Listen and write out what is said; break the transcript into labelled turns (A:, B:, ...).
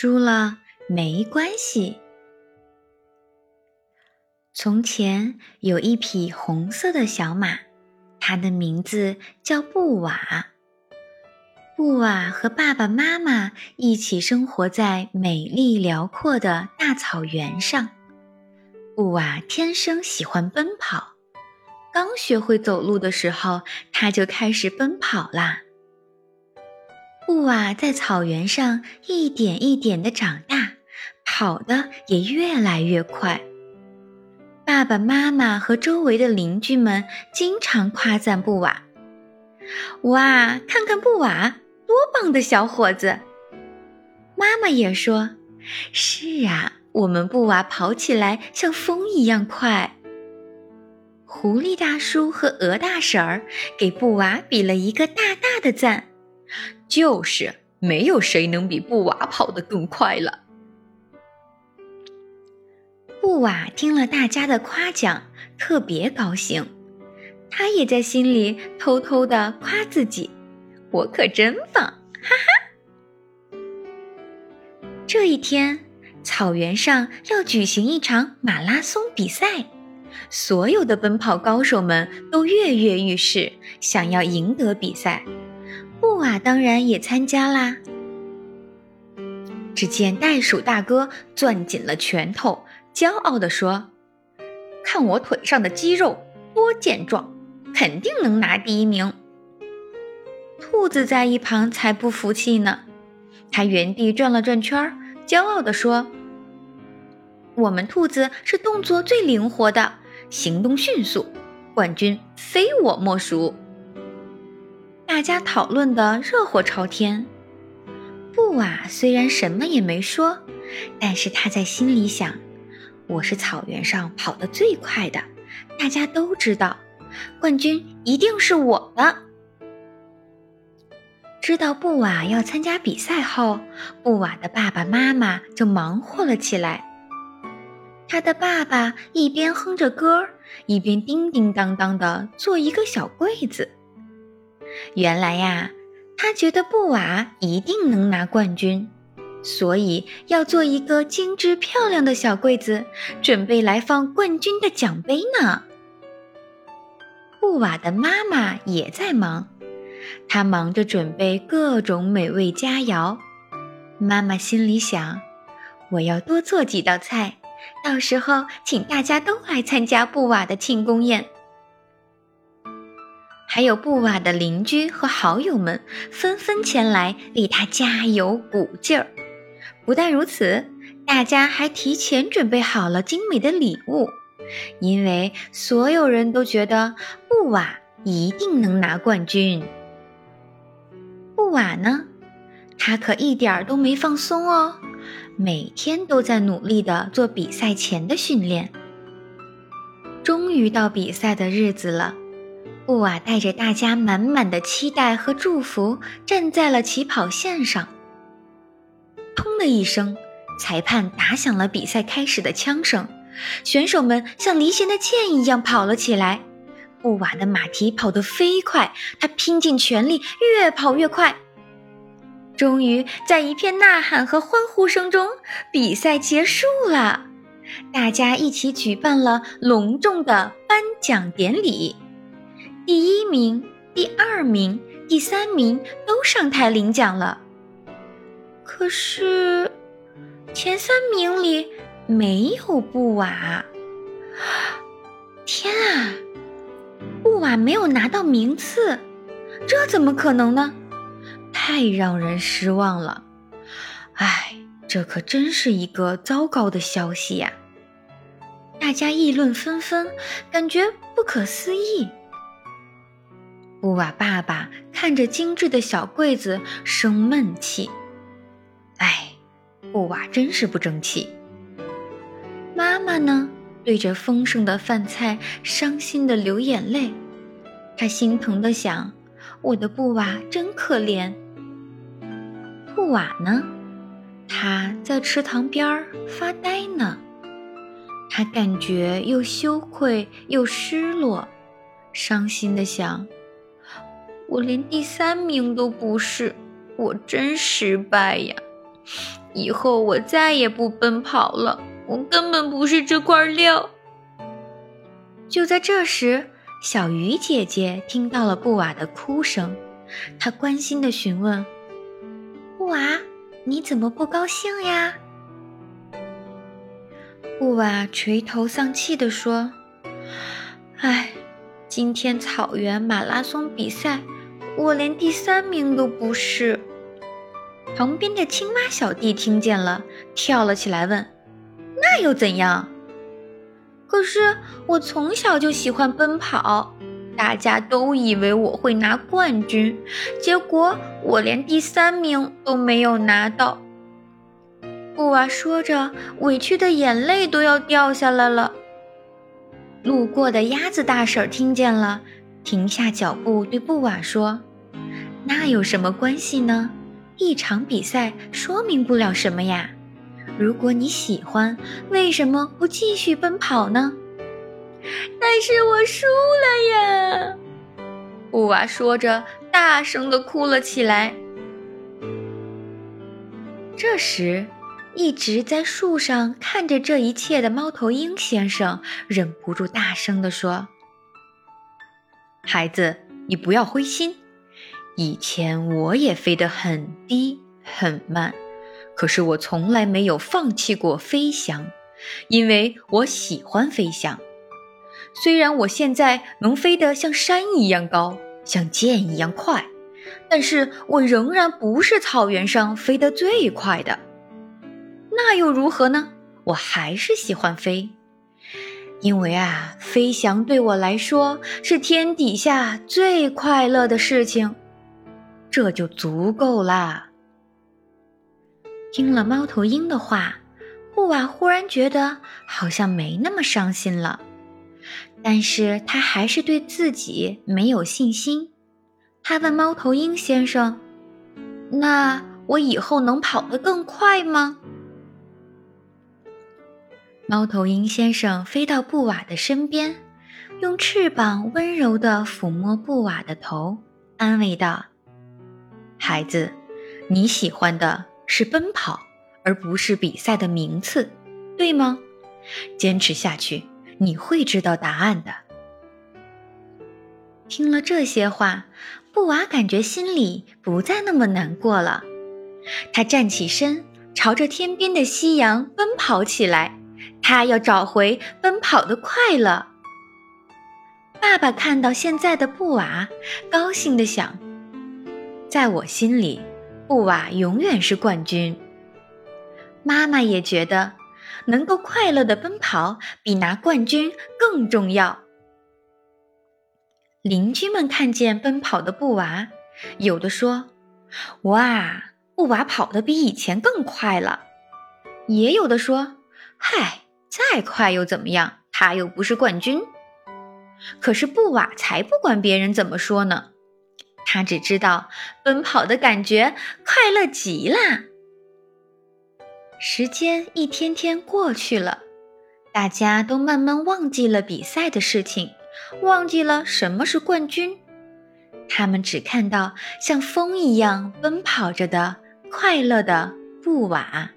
A: 输了没关系。从前有一匹红色的小马，它的名字叫布瓦。布瓦和爸爸妈妈一起生活在美丽辽阔的大草原上。布瓦天生喜欢奔跑，刚学会走路的时候，他就开始奔跑啦。布瓦在草原上一点一点的长大，跑得也越来越快。爸爸妈妈和周围的邻居们经常夸赞布瓦：“哇，看看布瓦，多棒的小伙子！”妈妈也说：“是啊，我们布瓦跑起来像风一样快。”狐狸大叔和鹅大婶儿给布娃比了一个大大的赞。
B: 就是没有谁能比布瓦跑得更快了。
A: 布瓦听了大家的夸奖，特别高兴，他也在心里偷偷的夸自己：“我可真棒！”哈哈。这一天，草原上要举行一场马拉松比赛，所有的奔跑高手们都跃跃欲试，想要赢得比赛。布瓦当然也参加啦。只见袋鼠大哥攥紧了拳头，骄傲地说：“看我腿上的肌肉多健壮，肯定能拿第一名。”兔子在一旁才不服气呢，它原地转了转圈，骄傲地说：“我们兔子是动作最灵活的，行动迅速，冠军非我莫属。”大家讨论的热火朝天。布瓦虽然什么也没说，但是他在心里想：“我是草原上跑得最快的，大家都知道，冠军一定是我的。”知道布瓦要参加比赛后，布瓦的爸爸妈妈就忙活了起来。他的爸爸一边哼着歌，一边叮叮当当的做一个小柜子。原来呀，他觉得布瓦一定能拿冠军，所以要做一个精致漂亮的小柜子，准备来放冠军的奖杯呢。布瓦的妈妈也在忙，她忙着准备各种美味佳肴。妈妈心里想：我要多做几道菜，到时候请大家都来参加布瓦的庆功宴。还有布瓦的邻居和好友们纷纷前来为他加油鼓劲儿。不但如此，大家还提前准备好了精美的礼物，因为所有人都觉得布瓦一定能拿冠军。布瓦呢，他可一点儿都没放松哦，每天都在努力的做比赛前的训练。终于到比赛的日子了。布瓦带着大家满满的期待和祝福，站在了起跑线上。砰的一声，裁判打响了比赛开始的枪声，选手们像离弦的箭一样跑了起来。布瓦的马蹄跑得飞快，他拼尽全力，越跑越快。终于，在一片呐喊和欢呼声中，比赛结束了。大家一起举办了隆重的颁奖典礼。第一名、第二名、第三名都上台领奖了，可是前三名里没有布瓦。天啊，布瓦没有拿到名次，这怎么可能呢？太让人失望了！哎，这可真是一个糟糕的消息呀！大家议论纷纷，感觉不可思议。布瓦爸爸看着精致的小柜子，生闷气。哎，布瓦真是不争气。妈妈呢，对着丰盛的饭菜，伤心的流眼泪。她心疼的想：我的布瓦真可怜。布瓦呢，他在池塘边发呆呢。他感觉又羞愧又失落，伤心的想。我连第三名都不是，我真失败呀！以后我再也不奔跑了，我根本不是这块料。就在这时，小鱼姐姐听到了布瓦的哭声，她关心地询问：“布瓦，你怎么不高兴呀？”布瓦垂头丧气地说：“唉，今天草原马拉松比赛，我连第三名都不是。”旁边的青蛙小弟听见了，跳了起来问：“那又怎样？”可是我从小就喜欢奔跑，大家都以为我会拿冠军，结果我连第三名都没有拿到。布瓦说着，委屈的眼泪都要掉下来了。路过的鸭子大婶听见了，停下脚步对布瓦说：“那有什么关系呢？一场比赛说明不了什么呀。”如果你喜欢，为什么不继续奔跑呢？但是我输了呀！布娃说着，大声的哭了起来。这时，一直在树上看着这一切的猫头鹰先生忍不住大声的说：“
B: 孩子，你不要灰心，以前我也飞得很低很慢。”可是我从来没有放弃过飞翔，因为我喜欢飞翔。虽然我现在能飞得像山一样高，像箭一样快，但是我仍然不是草原上飞得最快的。那又如何呢？我还是喜欢飞，因为啊，飞翔对我来说是天底下最快乐的事情，这就足够啦。
A: 听了猫头鹰的话，布瓦忽然觉得好像没那么伤心了，但是他还是对自己没有信心。他问猫头鹰先生：“那我以后能跑得更快吗？”猫头鹰先生飞到布瓦的身边，用翅膀温柔地抚摸布瓦的头，安慰道：“
B: 孩子，你喜欢的。”是奔跑，而不是比赛的名次，对吗？坚持下去，你会知道答案的。
A: 听了这些话，布娃感觉心里不再那么难过了。他站起身，朝着天边的夕阳奔跑起来。他要找回奔跑的快乐。爸爸看到现在的布娃，高兴地想：
B: 在我心里。布瓦永远是冠军。
A: 妈妈也觉得，能够快乐的奔跑比拿冠军更重要。邻居们看见奔跑的布娃，有的说：“哇，布娃跑得比以前更快了。”也有的说：“嗨，再快又怎么样？他又不是冠军。”可是布瓦才不管别人怎么说呢。他只知道奔跑的感觉快乐极了。时间一天天过去了，大家都慢慢忘记了比赛的事情，忘记了什么是冠军。他们只看到像风一样奔跑着的快乐的布瓦。